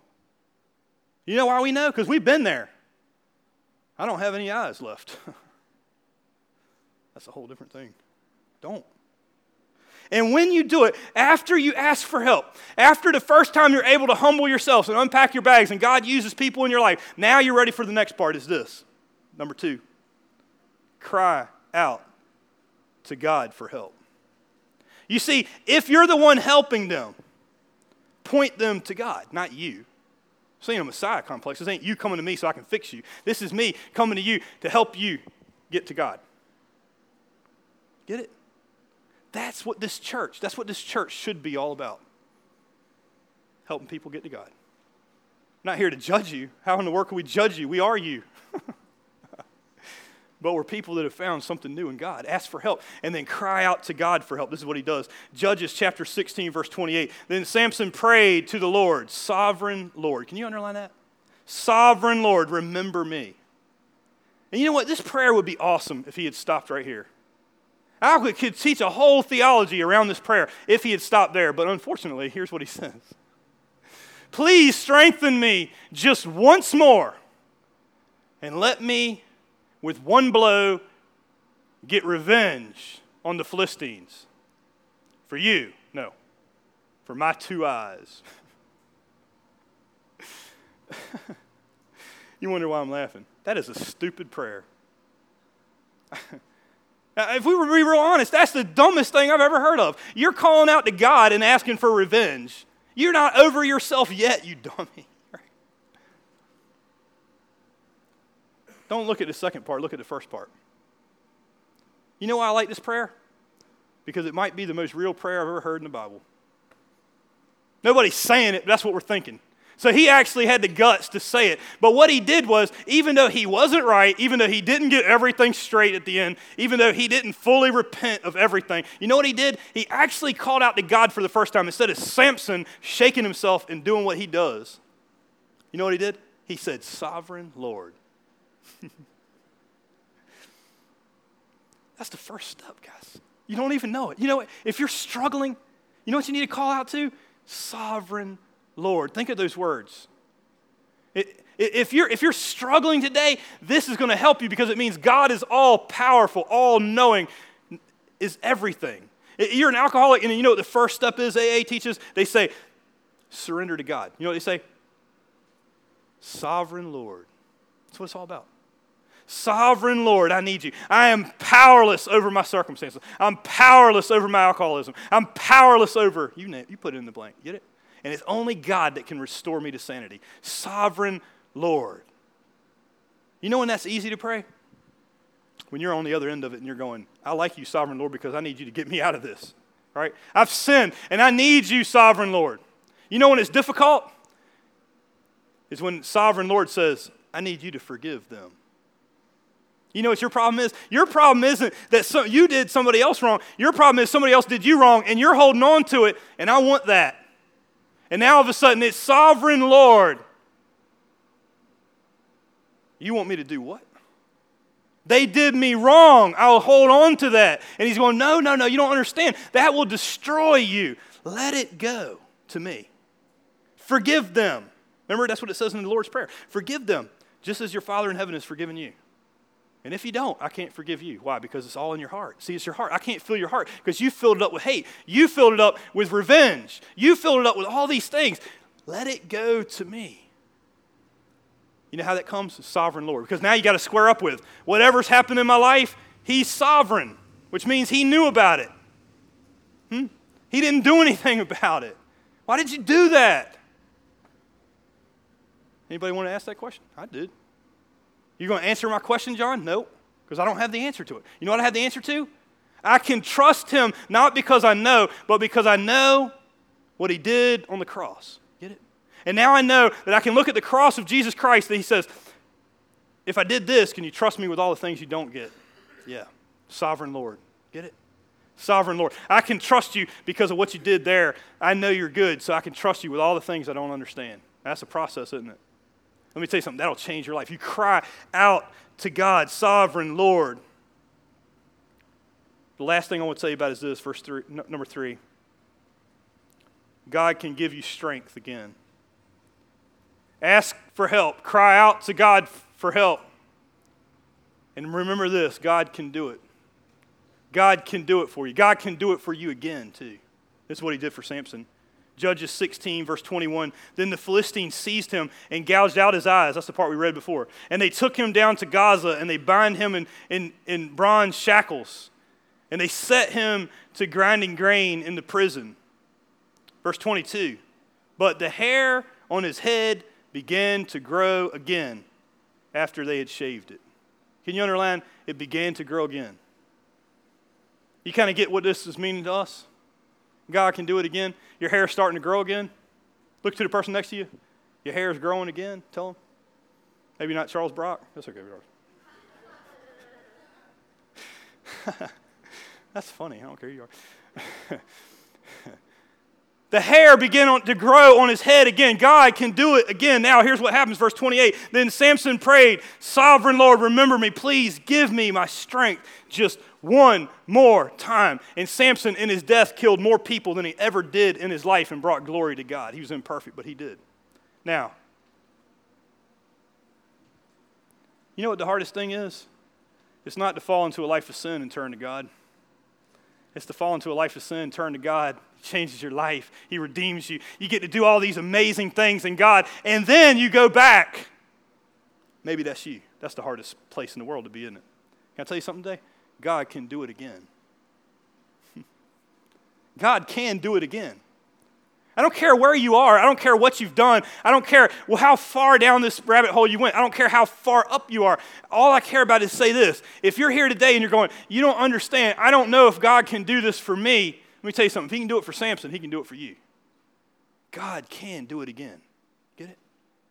S3: You know why we know? Because we've been there. I don't have any eyes left. That's a whole different thing. Don't. And when you do it, after you ask for help, after the first time you're able to humble yourselves and unpack your bags, and God uses people in your life, now you're ready for the next part is this. Number two, cry out to God for help. You see, if you're the one helping them, point them to God, not you. This ain't a Messiah complex. This ain't you coming to me so I can fix you. This is me coming to you to help you get to God. Get it? That's what this church, that's what this church should be all about. Helping people get to God. I'm not here to judge you. How in the world can we judge you? We are you. But we're people that have found something new in God. Ask for help and then cry out to God for help. This is what he does. Judges chapter 16, verse 28. Then Samson prayed to the Lord, Sovereign Lord. Can you underline that? Sovereign Lord, remember me. And you know what? This prayer would be awesome if he had stopped right here. I could teach a whole theology around this prayer if he had stopped there, but unfortunately, here's what he says Please strengthen me just once more and let me with one blow get revenge on the Philistines. For you, no, for my two eyes. you wonder why I'm laughing. That is a stupid prayer. If we were to be real honest, that's the dumbest thing I've ever heard of. You're calling out to God and asking for revenge. You're not over yourself yet, you dummy. Don't look at the second part, look at the first part. You know why I like this prayer? Because it might be the most real prayer I've ever heard in the Bible. Nobody's saying it, that's what we're thinking. So he actually had the guts to say it. But what he did was, even though he wasn't right, even though he didn't get everything straight at the end, even though he didn't fully repent of everything, you know what he did? He actually called out to God for the first time. Instead of Samson shaking himself and doing what he does, you know what he did? He said, Sovereign Lord. That's the first step, guys. You don't even know it. You know, if you're struggling, you know what you need to call out to? Sovereign Lord. Think of those words. If you're, if you're struggling today, this is going to help you because it means God is all powerful, all knowing, is everything. You're an alcoholic, and you know what the first step is AA teaches? They say, surrender to God. You know what they say? Sovereign Lord. That's what it's all about. Sovereign Lord, I need you. I am powerless over my circumstances. I'm powerless over my alcoholism. I'm powerless over, you, you put it in the blank. Get it? And it's only God that can restore me to sanity. Sovereign Lord. You know when that's easy to pray? When you're on the other end of it and you're going, I like you, Sovereign Lord, because I need you to get me out of this. Right? I've sinned and I need you, Sovereign Lord. You know when it's difficult? Is when Sovereign Lord says, I need you to forgive them. You know what your problem is? Your problem isn't that some, you did somebody else wrong. Your problem is somebody else did you wrong and you're holding on to it, and I want that. And now all of a sudden it's sovereign Lord. You want me to do what? They did me wrong. I'll hold on to that. And he's going, No, no, no, you don't understand. That will destroy you. Let it go to me. Forgive them. Remember, that's what it says in the Lord's Prayer. Forgive them, just as your Father in heaven has forgiven you. And if you don't, I can't forgive you. Why? Because it's all in your heart. See, it's your heart. I can't fill your heart because you filled it up with hate. You filled it up with revenge. You filled it up with all these things. Let it go to me. You know how that comes? Sovereign Lord. Because now you got to square up with whatever's happened in my life, He's sovereign, which means He knew about it. Hmm? He didn't do anything about it. Why did you do that? Anybody want to ask that question? I did. You going to answer my question, John? Nope, because I don't have the answer to it. You know what I have the answer to? I can trust him not because I know, but because I know what he did on the cross. Get it? And now I know that I can look at the cross of Jesus Christ that he says, if I did this, can you trust me with all the things you don't get? Yeah. Sovereign Lord. Get it? Sovereign Lord. I can trust you because of what you did there. I know you're good, so I can trust you with all the things I don't understand. That's a process, isn't it? Let me tell you something, that'll change your life. You cry out to God, sovereign Lord. The last thing I want to tell you about is this, verse three, n- number three. God can give you strength again. Ask for help, cry out to God for help. And remember this God can do it. God can do it for you. God can do it for you again, too. This is what he did for Samson. Judges 16, verse 21. Then the Philistines seized him and gouged out his eyes. That's the part we read before. And they took him down to Gaza and they bind him in, in, in bronze shackles. And they set him to grinding grain in the prison. Verse 22. But the hair on his head began to grow again after they had shaved it. Can you underline? It began to grow again. You kind of get what this is meaning to us? God can do it again. Your hair's starting to grow again. Look to the person next to you. Your hair is growing again. Tell them. Maybe not Charles Brock. That's okay. That's funny. I don't care who you are. the hair began to grow on his head again. God can do it again. Now, here's what happens, verse 28. Then Samson prayed, Sovereign Lord, remember me. Please give me my strength just one more time. And Samson, in his death, killed more people than he ever did in his life and brought glory to God. He was imperfect, but he did. Now, you know what the hardest thing is? It's not to fall into a life of sin and turn to God. It's to fall into a life of sin, and turn to God. Changes your life. He redeems you. You get to do all these amazing things in God, and then you go back. Maybe that's you. That's the hardest place in the world to be, isn't it? Can I tell you something today? God can do it again. God can do it again. I don't care where you are. I don't care what you've done. I don't care well, how far down this rabbit hole you went. I don't care how far up you are. All I care about is say this. If you're here today and you're going, you don't understand, I don't know if God can do this for me. Let me tell you something. If He can do it for Samson, He can do it for you. God can do it again. Get it?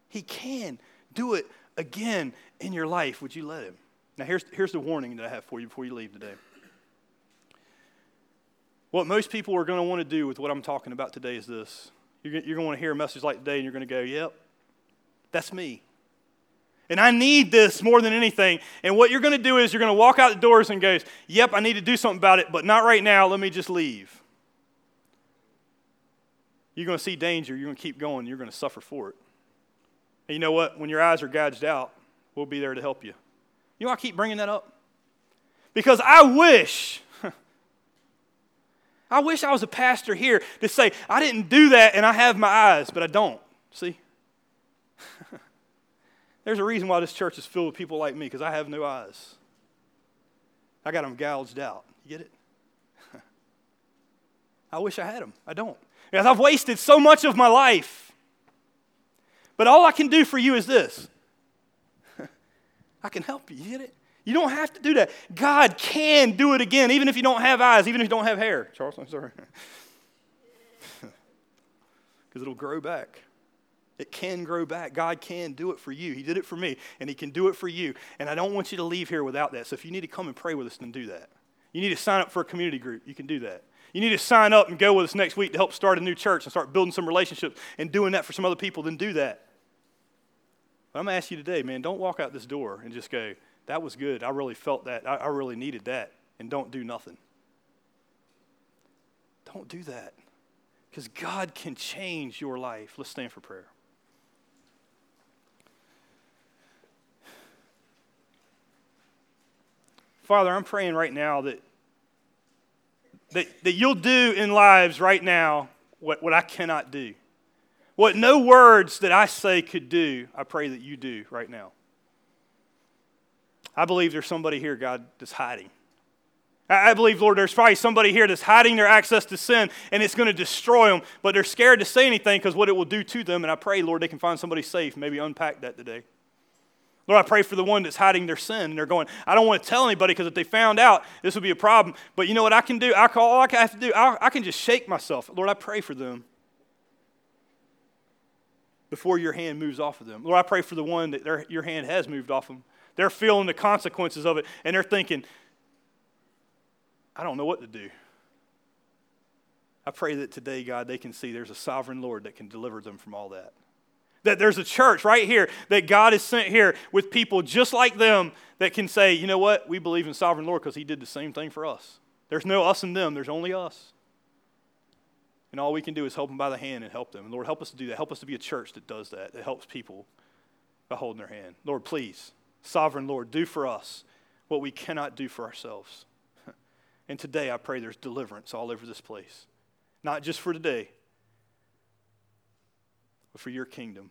S3: He can do it again in your life. Would you let Him? Now, here's, here's the warning that I have for you before you leave today. What most people are going to want to do with what I'm talking about today is this. You're, you're going to want to hear a message like today and you're going to go, yep, that's me. And I need this more than anything. And what you're going to do is you're going to walk out the doors and go, yep, I need to do something about it, but not right now. Let me just leave. You're going to see danger. You're going to keep going. You're going to suffer for it. And you know what? When your eyes are gouged out, we'll be there to help you. You know I keep bringing that up? Because I wish I wish I was a pastor here to say, I didn't do that and I have my eyes, but I don't. See? There's a reason why this church is filled with people like me, because I have no eyes. I got them gouged out. You get it? I wish I had them. I don't. Because I've wasted so much of my life. But all I can do for you is this I can help you. You get it? You don't have to do that. God can do it again, even if you don't have eyes, even if you don't have hair. Charles, I'm sorry. Because it'll grow back. It can grow back. God can do it for you. He did it for me, and He can do it for you. And I don't want you to leave here without that. So if you need to come and pray with us, then do that. You need to sign up for a community group. You can do that. You need to sign up and go with us next week to help start a new church and start building some relationships and doing that for some other people, then do that. But I'm going to ask you today, man, don't walk out this door and just go, that was good. I really felt that. I, I really needed that. And don't do nothing. Don't do that. Because God can change your life. Let's stand for prayer. Father, I'm praying right now that, that, that you'll do in lives right now what, what I cannot do. What no words that I say could do, I pray that you do right now. I believe there's somebody here, God, that's hiding. I believe, Lord, there's probably somebody here that's hiding their access to sin and it's going to destroy them, but they're scared to say anything because what it will do to them. And I pray, Lord, they can find somebody safe, maybe unpack that today. Lord, I pray for the one that's hiding their sin and they're going, I don't want to tell anybody because if they found out, this would be a problem. But you know what I can do? I call, all I have to do, I, I can just shake myself. Lord, I pray for them before your hand moves off of them. Lord, I pray for the one that their, your hand has moved off of them. They're feeling the consequences of it, and they're thinking, I don't know what to do. I pray that today, God, they can see there's a sovereign Lord that can deliver them from all that. That there's a church right here that God has sent here with people just like them that can say, you know what, we believe in sovereign Lord because He did the same thing for us. There's no us and them, there's only us. And all we can do is help them by the hand and help them. And Lord, help us to do that. Help us to be a church that does that, that helps people by holding their hand. Lord, please Sovereign Lord, do for us what we cannot do for ourselves. And today I pray there's deliverance all over this place. Not just for today, but for your kingdom.